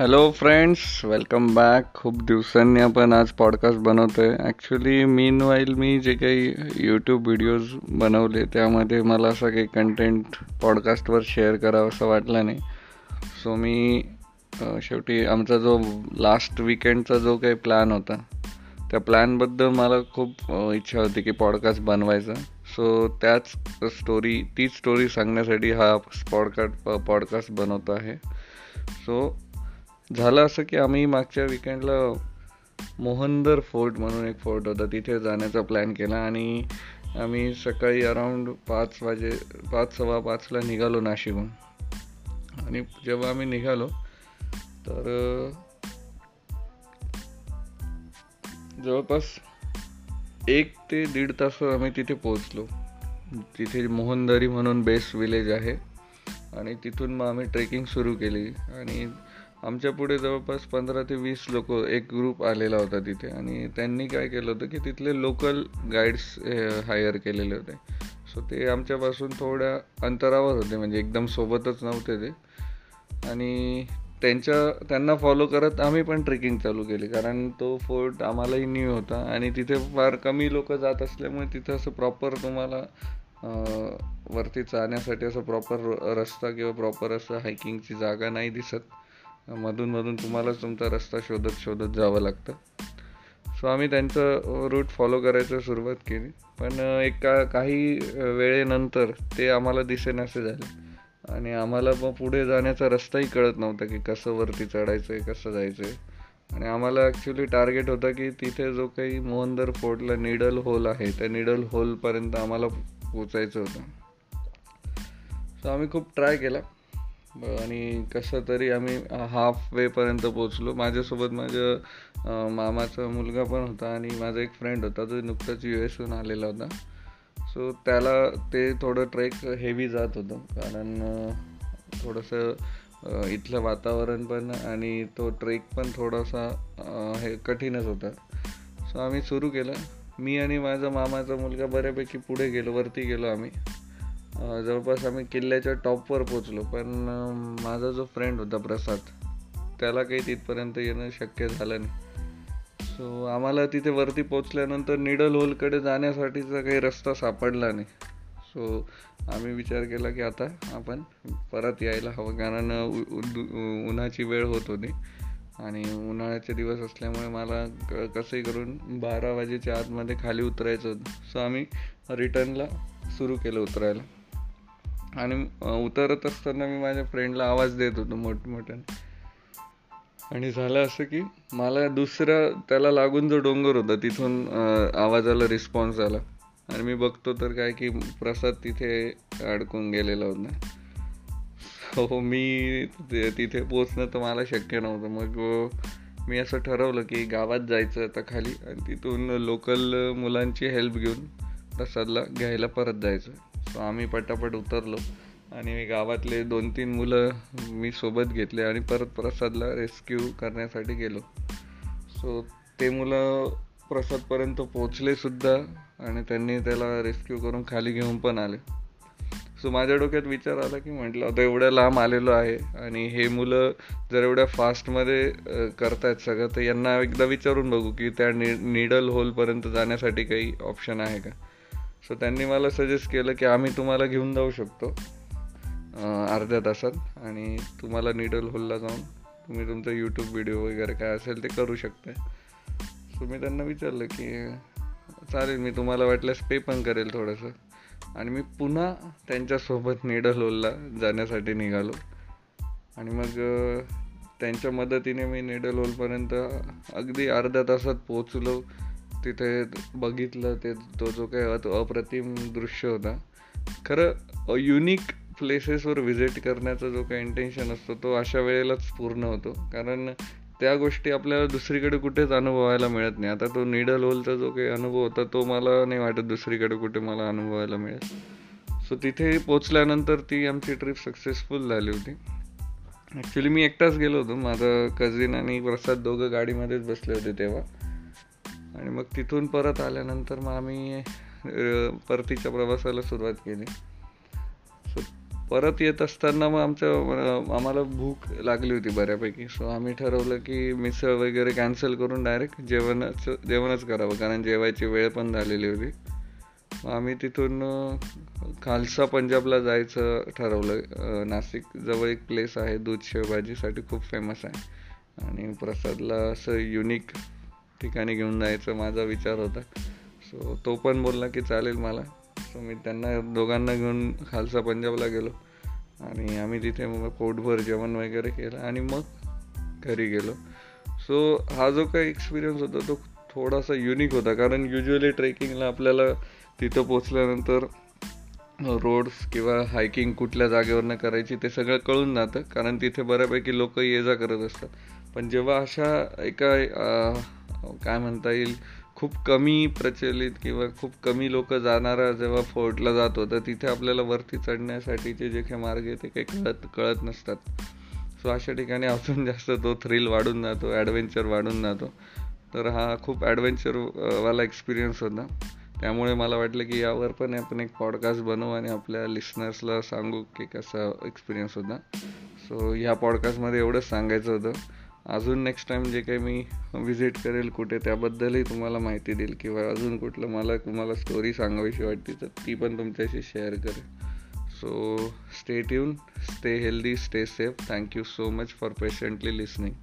Hello friends welcome back खूप दिवसांनी आपण आज पॉडकास्ट बनवतो आहे ॲक्च्युली मीन वाईल मी जे काही यूट्यूब व्हिडिओज बनवले त्यामध्ये मला असं काही कंटेंट पॉडकास्टवर शेअर करावं असं वाटलं नाही. सो मी शेवटी आमचा जो लास्ट विकेंडचा जो काही प्लॅन होता त्या प्लॅनबद्दल मला खूप इच्छा होती की पॉडकास्ट बनवायचा. सो त्याच स्टोरी तीच स्टोरी सांगण्यासाठी हा पॉडकास्ट पॉडकास्ट बनवतो आहे. सो झालं असं की आम्ही मागच्या विकेंडला मोहनदर फोर्ट म्हणून एक फोर्ट होता. तिथे जाण्याचा प्लॅन केला आणि आम्ही सकाळी अराऊंड पाच वाजे पाच सव्वा पाचला निघालो नाशिकहून. आणि जेव्हा आम्ही निघालो तर जवळपास एक ते दीड तास आम्ही तिथे पोहोचलो. तिथे मोहनदरी म्हणून बेस्ट विलेज आहे. आणि तिथून मग आम्ही ट्रेकिंग सुरू केली. आणि आमच्या पुढे जवळपास पंधरा ते वीस लोक एक ग्रुप आलेला होता तिथे. आणि त्यांनी काय केलं होतं की तिथले लोकल गाईड्स हायर केलेले होते. सो ते आमच्यापासून थोड्या अंतरावर होते म्हणजे एकदम सोबतच नव्हते ते. आणि त्यांच्या त्यांना फॉलो करत आम्ही पण ट्रेकिंग चालू केली. कारण तो फोर्ट आम्हालाही न्यू होता. आणि तिथे फार कमी लोक जात असल्यामुळे तिथं असं प्रॉपर तुम्हाला वरती जाण्यासाठी असं प्रॉपर रस्ता किंवा प्रॉपर असं हायकिंगची जागा नाही दिसत. मधून मधून तुम्हालाच तुमचा रस्ता शोधत शोधत जावं लागतं. सो आम्ही त्यांचं रूट फॉलो करायचं सुरुवात केली. पण एका काही वेळेनंतर ते आम्हाला दिसेनासे झाले. आणि आम्हाला मग पुढे जाण्याचा रस्ताही कळत नव्हता की कसं वरती चढायचं आहे कसं जायचं आहे आणि आम्हाला ॲक्च्युली टार्गेट होता की तिथे जो काही मोहनदर फोर्टला निडल होल आहे त्या निडल होलपर्यंत आम्हाला पोचायचं होतं. सो आम्ही खूप ट्राय केला. आणि कसं तरी आम्ही हाफ वेपर्यंत पोचलो माझ्यासोबत माझ्या मामाचा मुलगा पण होता आणि माझा एक फ्रेंड होता जो नुकताच यू एसहून आलेला होता. सो त्याला ते थोडं ट्रेक हेवी जात होतं. कारण थोडंसं इथलं वातावरण पण आणि तो ट्रेक पण थोडासा हे कठीणच होता. सो आम्ही सुरू केलं. मी आणि माझा मामाचा मुलगा बऱ्यापैकी पुढे गेलो वरती गेलो आम्ही. जवळपास आम्ही किल्ल्याच्या टॉपवर पोचलो पण माझा जो फ्रेंड होता प्रसाद त्याला काही तिथपर्यंत येणं शक्य झालं नाही. सो आम्हाला तिथे वरती पोचल्यानंतर निडल होलकडे जाण्यासाठीचा काही रस्ता सापडला नाही. सो आम्ही विचार केला की आता आपण परत यायला हवं कारण उन्हाची वेळ होत होती. आणि उन्हाळ्याचे दिवस असल्यामुळे मला कसंही करून बारा वाजेच्या आतमध्ये खाली उतरायचं होतं. सो आम्ही रिटर्नला सुरू केलं उतरायला. आणि उतरत असताना मी माझ्या फ्रेंडला आवाज देत होतो मोठमोठ्याने. आणि झालं असं की मला दुसरा त्याला लागून जो डोंगर होता तिथून आवाजाला रिस्पॉन्स आला आणि मी बघतो तर काय की प्रसाद तिथे अडकून गेलेला होता. हो, हो मी तिथे पोचणं तर मला शक्य नव्हतं. मग मी असं ठरवलं की गावात जायचं आता खाली. आणि तिथून लोकल मुलांची हेल्प घेऊन प्रसादला घ्यायला परत जायचं. सो आम्ही पटापट उतरलो. आणि मी गावातले दोन तीन मुलं मी सोबत घेतले आणि परत प्रसादला रेस्क्यू करण्यासाठी गेलो. सो ते मुलं प्रसादपर्यंत पोचलेसुद्धा आणि त्यांनी त्याला रेस्क्यू करून खाली घेऊन पण आले. सो माझ्या डोक्यात विचार आला की म्हटलं आता एवढ्या लांब आलेलो आहे आणि हे मुलं जर एवढ्या फास्टमध्ये करतायत सगळं तर यांना एकदा विचारून बघू की त्या नि निडल होलपर्यंत जाण्यासाठी काही ऑप्शन आहे का? सो त्यांनी मला सजेस्ट केलं की आम्ही तुम्हाला घेऊन जाऊ शकतो अर्ध्या तासात आणि तुम्हाला निडल होलला जाऊन तुम्ही तुमचा यूट्यूब व्हिडिओ वगैरे काय असेल ते करू शकता सो मी त्यांना विचारलं की चालेल मी तुम्हाला वाटल्यास पे पण करेल थोडंसं. आणि मी पुन्हा त्यांच्यासोबत निडल होलला जाण्यासाठी निघालो. आणि मग त्यांच्या मदतीने मी निडल होलपर्यंत अगदी अर्ध्या तासात पोचलो तिथे बघितलं ते तो जो काही अप्रतिम दृश्य होता. खरं युनिक प्लेसेसवर व्हिजिट करण्याचा जो काही इंटेन्शन असतो तो अशा वेळेलाच पूर्ण होतो. कारण त्या गोष्टी आपल्याला दुसरीकडे कुठेच अनुभवायला मिळत नाही. आता तो निडल होलचा जो काही अनुभव होता तो मला नाही वाटत दुसरीकडे कुठे मला अनुभवायला मिळेल. सो तिथे पोचल्यानंतर ती आमची ट्रिप सक्सेसफुल झाली होती. ॲक्च्युली मी एकटाच गेलो होतो. माझं कझिन आणि प्रसाद दोघं गाडीमध्येच बसले होते तेव्हा. आणि मग तिथून परत आल्यानंतर मग आम्ही परतीच्या प्रवासाला सुरुवात केली. सो परत येत असताना मग आमच्या आम्हाला भूक लागली होती बऱ्यापैकी. सो आम्ही ठरवलं की मिसळ वगैरे कॅन्सल करून डायरेक्ट जेवणच जेवणच करावं कारण जेवायची वेळ पण झालेली होती. मग आम्ही तिथून खालसा पंजाबला जायचं ठरवलं. नाशिक जवळ एक प्लेस आहे दूध शेवभाजीसाठी खूप फेमस आहे. आणि प्रसादला असं युनिक ठिकाणी घेऊन जायचं माझा विचार होता. सो तो पण बोलला की चालेल मला. सो मी त्यांना दोघांना घेऊन खालसा पंजाबला गेलो. आणि आम्ही तिथे मग पोटभर जेवण वगैरे केलं आणि मग घरी गेलो. सो हा जो काही एक्सपिरियन्स होता तो थोडासा युनिक होता. कारण युजली ट्रेकिंगला आपल्याला तिथं पोचल्यानंतर रोड्स किंवा हायकिंग कुठल्या जागेवरनं करायची ते सगळं कळून जातं. कारण तिथे बऱ्यापैकी लोक ये जा करत असतात. पण जेव्हा अशा एका हो, काय म्हणता येईल? खूप कमी प्रचलित किंवा खूप कमी लोक जाणारा जेव्हा फोर्टला जातो तर तिथे आपल्याला वरती चढण्यासाठीचे जे काही मार्ग आहे ते काही कळत कळत नसतात. सो अशा ठिकाणी अजून जास्त तो थ्रिल वाढून जातो ॲडव्हेंचर वाढून जातो. तर हा खूप ॲडव्हेंचर वाला एक्सपिरियन्स होता. त्यामुळे मला वाटलं की यावर पण आपण एक पॉडकास्ट बनवू आणि आपल्या लिस्नर्सला सांगू की कसा एक्सपिरियन्स होता. सो ह्या पॉडकास्टमध्ये एवढंच सांगायचं होतं. अजून नेक्स्ट टाईम जे काही मी व्हिजिट करेल कुठे त्याबद्दलही तुम्हाला माहिती देईल किंवा अजून कुठलं मला तुम्हाला स्टोरी सांगावीशी वाटते तर ती पण तुमच्याशी शेअर करेल. So stay tune stay healthy stay safe thank you so much for patiently listening